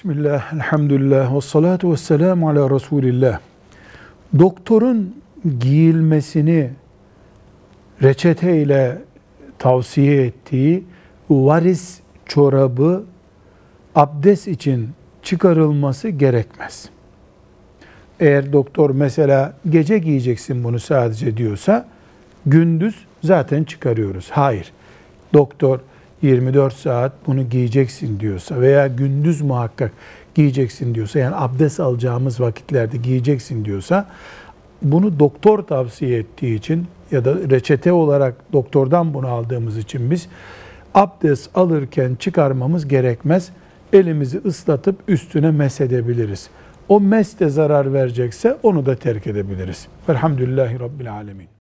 Bismillah, elhamdülillah, ve salatu ve selamu ala Resulillah. Doktorun giyilmesini reçeteyle tavsiye ettiği varis çorabı abdest için çıkarılması gerekmez. Eğer doktor mesela gece giyeceksin bunu sadece diyorsa gündüz zaten çıkarıyoruz. Hayır. Doktor 24 saat bunu giyeceksin diyorsa veya gündüz muhakkak giyeceksin diyorsa yani abdest alacağımız vakitlerde giyeceksin diyorsa bunu doktor tavsiye ettiği için ya da reçete olarak doktordan bunu aldığımız için biz abdest alırken çıkarmamız gerekmez. Elimizi ıslatıp üstüne mesedebiliriz. O mes de zarar verecekse onu da terk edebiliriz. Velhamdülillahi Rabbil Alemin.